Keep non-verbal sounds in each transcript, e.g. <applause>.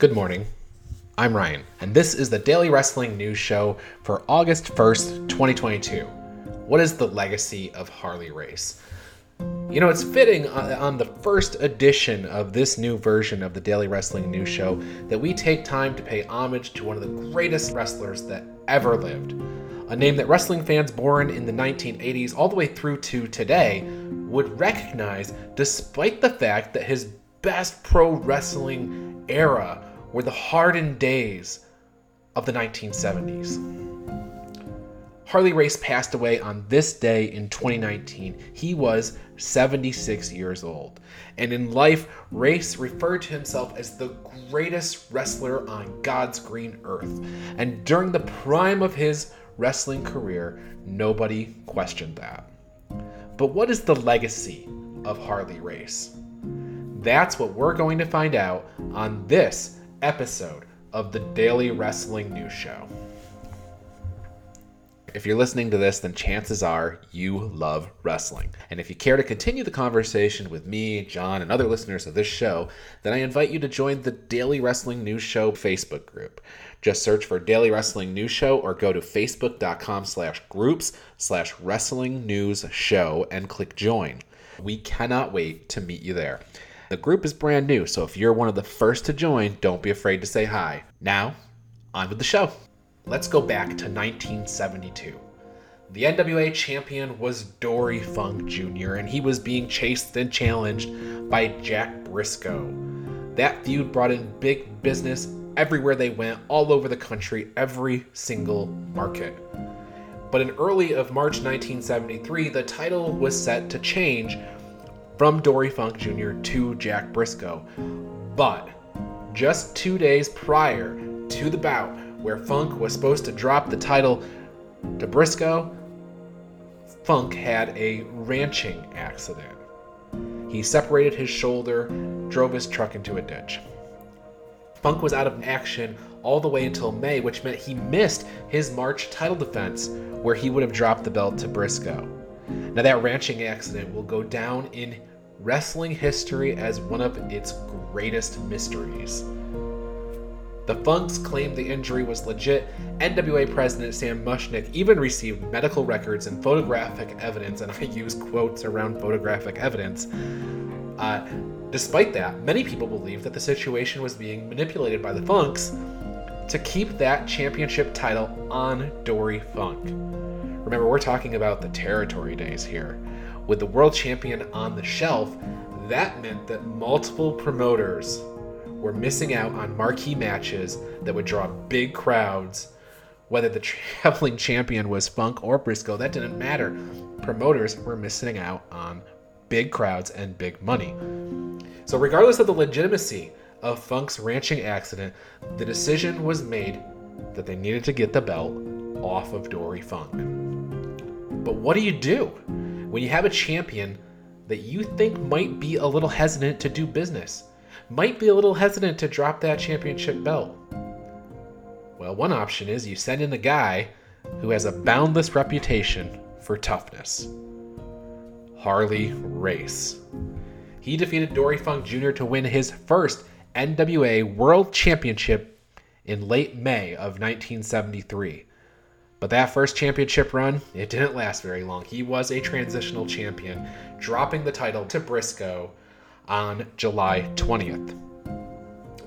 Good morning. I'm Ryan, and this is the Daily Wrestling News Show for August 1st, 2022. What is the legacy of Harley Race? You know, it's fitting uh, on the first edition of this new version of the Daily Wrestling News Show that we take time to pay homage to one of the greatest wrestlers that ever lived. A name that wrestling fans born in the 1980s all the way through to today would recognize despite the fact that his best pro wrestling era were the hardened days of the 1970s. Harley Race passed away on this day in 2019. He was 76 years old. And in life, Race referred to himself as the greatest wrestler on God's green earth. And during the prime of his wrestling career, nobody questioned that. But what is the legacy of Harley Race? That's what we're going to find out on this episode of the Daily Wrestling News Show. If you're listening to this, then chances are you love wrestling. And if you care to continue the conversation with me, John, and other listeners of this show, then I invite you to join the Daily Wrestling News Show Facebook group. Just search for Daily Wrestling News Show or go to facebook.com slash groups slash wrestling news show and click join. We cannot wait to meet you there. The group is brand new, so if you're one of the first to join, don't be afraid to say hi. Now, on with the show. Let's go back to 1972. The NWA champion was Dory Funk Jr., and he was being chased and challenged by Jack Briscoe. That feud brought in big business everywhere they went, all over the country, every single market. But in early of March 1973, the title was set to change from Dory Funk Jr. to Jack Briscoe. But just two days prior to the bout, where Funk was supposed to drop the title to Briscoe, Funk had a ranching accident. He separated his shoulder, drove his truck into a ditch. Funk was out of action all the way until May, which meant he missed his March title defense, where he would have dropped the belt to Briscoe. Now, that ranching accident will go down in wrestling history as one of its greatest mysteries. The Funks claimed the injury was legit. NWA President Sam Muchnick even received medical records and photographic evidence, and I <laughs> use quotes around photographic evidence. Uh, despite that, many people believe that the situation was being manipulated by the Funks to keep that championship title on Dory Funk. Remember, we're talking about the territory days here with the world champion on the shelf, that meant that multiple promoters were missing out on marquee matches that would draw big crowds. Whether the <laughs> traveling champion was Funk or Briscoe, that didn't matter. Promoters were missing out on big crowds and big money. So, regardless of the legitimacy of Funk's ranching accident, the decision was made that they needed to get the belt off of Dory Funk. But what do you do? When you have a champion that you think might be a little hesitant to do business, might be a little hesitant to drop that championship belt. Well, one option is you send in the guy who has a boundless reputation for toughness Harley Race. He defeated Dory Funk Jr. to win his first NWA World Championship in late May of 1973. But that first championship run, it didn't last very long. He was a transitional champion, dropping the title to Briscoe on July 20th.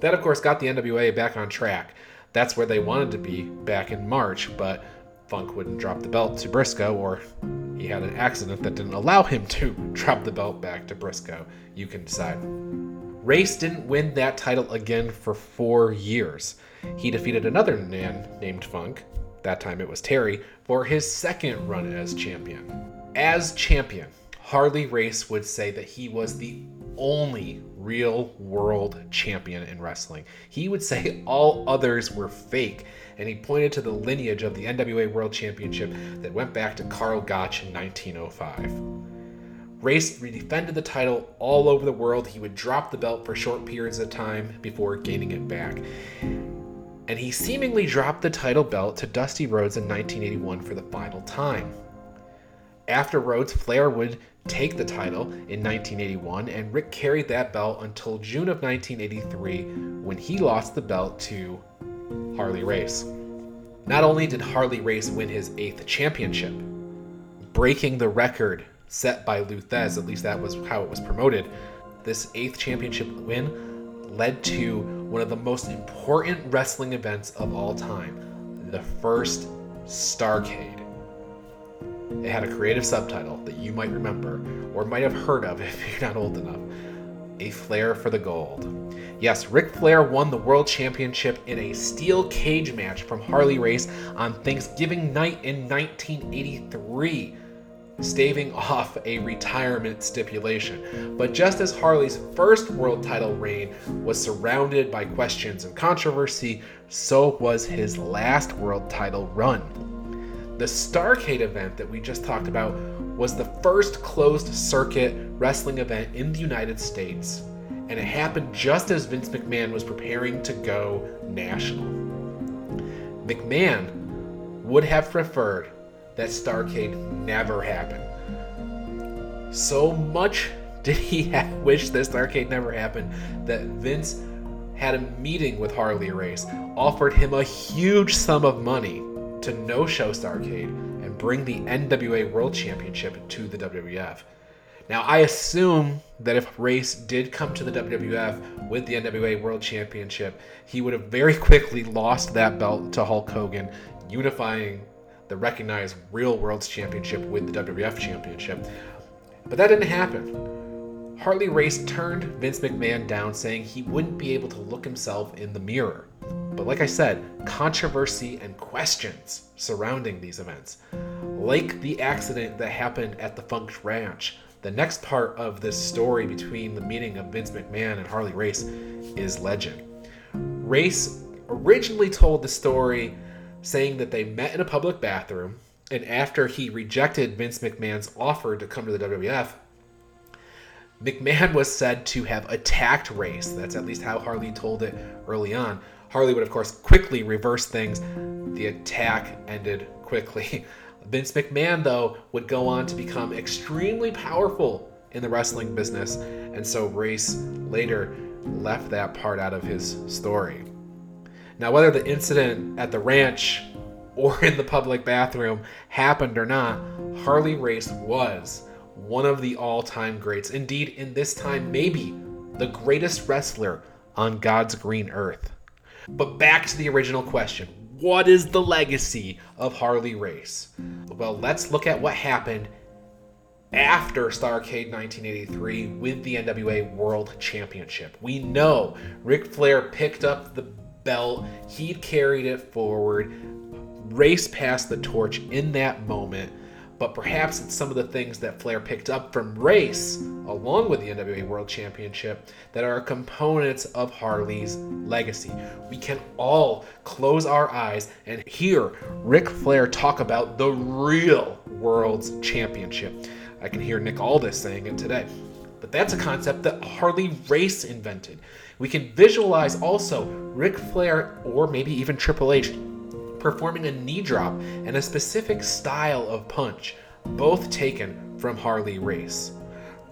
That, of course, got the NWA back on track. That's where they wanted to be back in March, but Funk wouldn't drop the belt to Briscoe, or he had an accident that didn't allow him to <laughs> drop the belt back to Briscoe. You can decide. Race didn't win that title again for four years. He defeated another man named Funk, that time it was Terry, for his second run as champion. As champion, Harley Race would say that he was the only real world champion in wrestling. He would say all others were fake, and he pointed to the lineage of the NWA World Championship that went back to Carl Gotch in 1905. Race defended the title all over the world. He would drop the belt for short periods of time before gaining it back and he seemingly dropped the title belt to Dusty Rhodes in 1981 for the final time. After Rhodes, Flair would take the title in 1981, and Ric carried that belt until June of 1983 when he lost the belt to Harley Race. Not only did Harley Race win his eighth championship, breaking the record set by Lou Thesz, at least that was how it was promoted, this eighth championship win led to one of the most important wrestling events of all time the first Starcade. It had a creative subtitle that you might remember or might have heard of <laughs> if you're not old enough A Flair for the Gold. Yes, Ric Flair won the World Championship in a steel cage match from Harley Race on Thanksgiving night in 1983 staving <laughs> off a retirement stipulation. But just as Harley's first world title reign was surrounded by questions and controversy, so was his last world title run. The Starcade event that we just talked about was the first closed circuit wrestling event in the United States, and it happened just as Vince McMahon was preparing to go national. McMahon would have preferred that Starcade never happened. So much <laughs> did he wish that Starcade never happened that Vince had a meeting with Harley Race, offered him a huge sum of money to no show Starcade and bring the NWA World Championship to the WWF. Now, I assume that if Race did come to the WWF with the NWA World Championship, he would have very quickly lost that belt to Hulk Hogan, unifying the recognized real World's Championship with the WWF Championship. But that didn't happen. Harley Race turned Vince McMahon down, saying he wouldn't be able to look himself in the mirror. But like I said, controversy and questions surrounding these events, like the accident that happened at the Funk Ranch. The next part of this story between the meeting of Vince McMahon and Harley Race is legend. Race originally told the story saying that they met in a public bathroom, and after he rejected Vince McMahon's offer to come to the WWF, McMahon was said to have attacked Race. That's at least how Harley told it early on. Harley would, of course, quickly reverse things. The attack ended quickly. <laughs> Vince McMahon, though, would go on to become extremely powerful in the wrestling business, and so Race later left that part out of his story. Now, whether the incident at the ranch or in the public bathroom happened or not, Harley Race was one of the all time greats. Indeed, in this time, maybe the greatest wrestler on God's green earth. But back to the original question what is the legacy of Harley Race? Well, let's look at what happened after Starcade 1983 with the NWA World Championship. We know Ric Flair picked up the belt. He'd carried it forward, Race passed the torch in that moment. But perhaps it's some of the things that Flair picked up from Race, along with the NWA World Championship, that are components of Harley's legacy. We can all close our eyes and hear Ric Flair talk about the real World's Championship. I can hear Nick Aldis saying it today. But that's a concept that Harley Race invented. We can visualize also Ric Flair or maybe even Triple H performing a knee drop and a specific style of punch, both taken from Harley Race.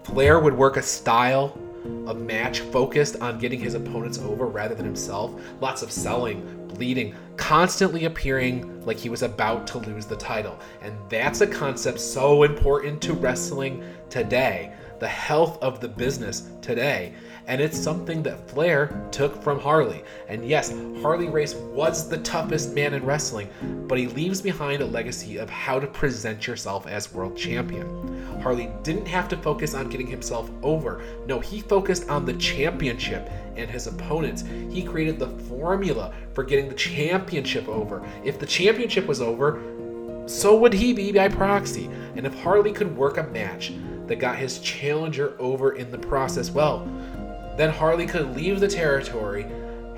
Flair would work a style of match focused on getting his opponents over rather than himself. Lots of selling, bleeding, constantly appearing like he was about to lose the title. And that's a concept so important to wrestling today the health of the business today. And it's something that Flair took from Harley. And yes, Harley Race was the toughest man in wrestling, but he leaves behind a legacy of how to present yourself as world champion. Harley didn't have to focus on getting himself over. No, he focused on the championship and his opponents. He created the formula for getting the championship over. If the championship was over, so would he be by proxy. And if Harley could work a match that got his challenger over in the process well, then Harley could leave the territory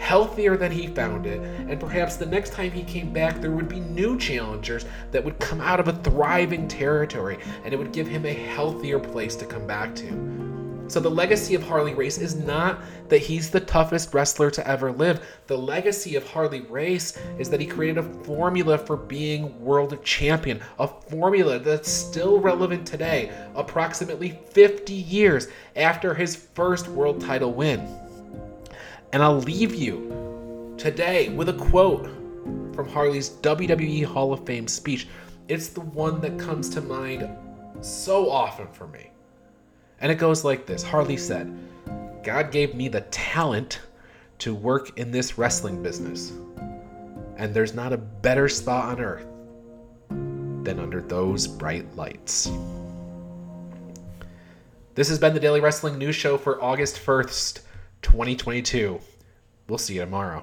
healthier than he found it, and perhaps the next time he came back, there would be new challengers that would come out of a thriving territory, and it would give him a healthier place to come back to. So the legacy of Harley Race is not that he's the toughest wrestler to ever live. The legacy of Harley Race is that he created a formula for being world champion, a formula that's still relevant today, approximately 50 years after his first world title win. And I'll leave you today with a quote from Harley's WWE Hall of Fame speech. It's the one that comes to mind so often for me. And it goes like this Harley said, God gave me the talent to work in this wrestling business. And there's not a better spot on earth than under those bright lights. This has been the Daily Wrestling News Show for August 1st, 2022. We'll see you tomorrow.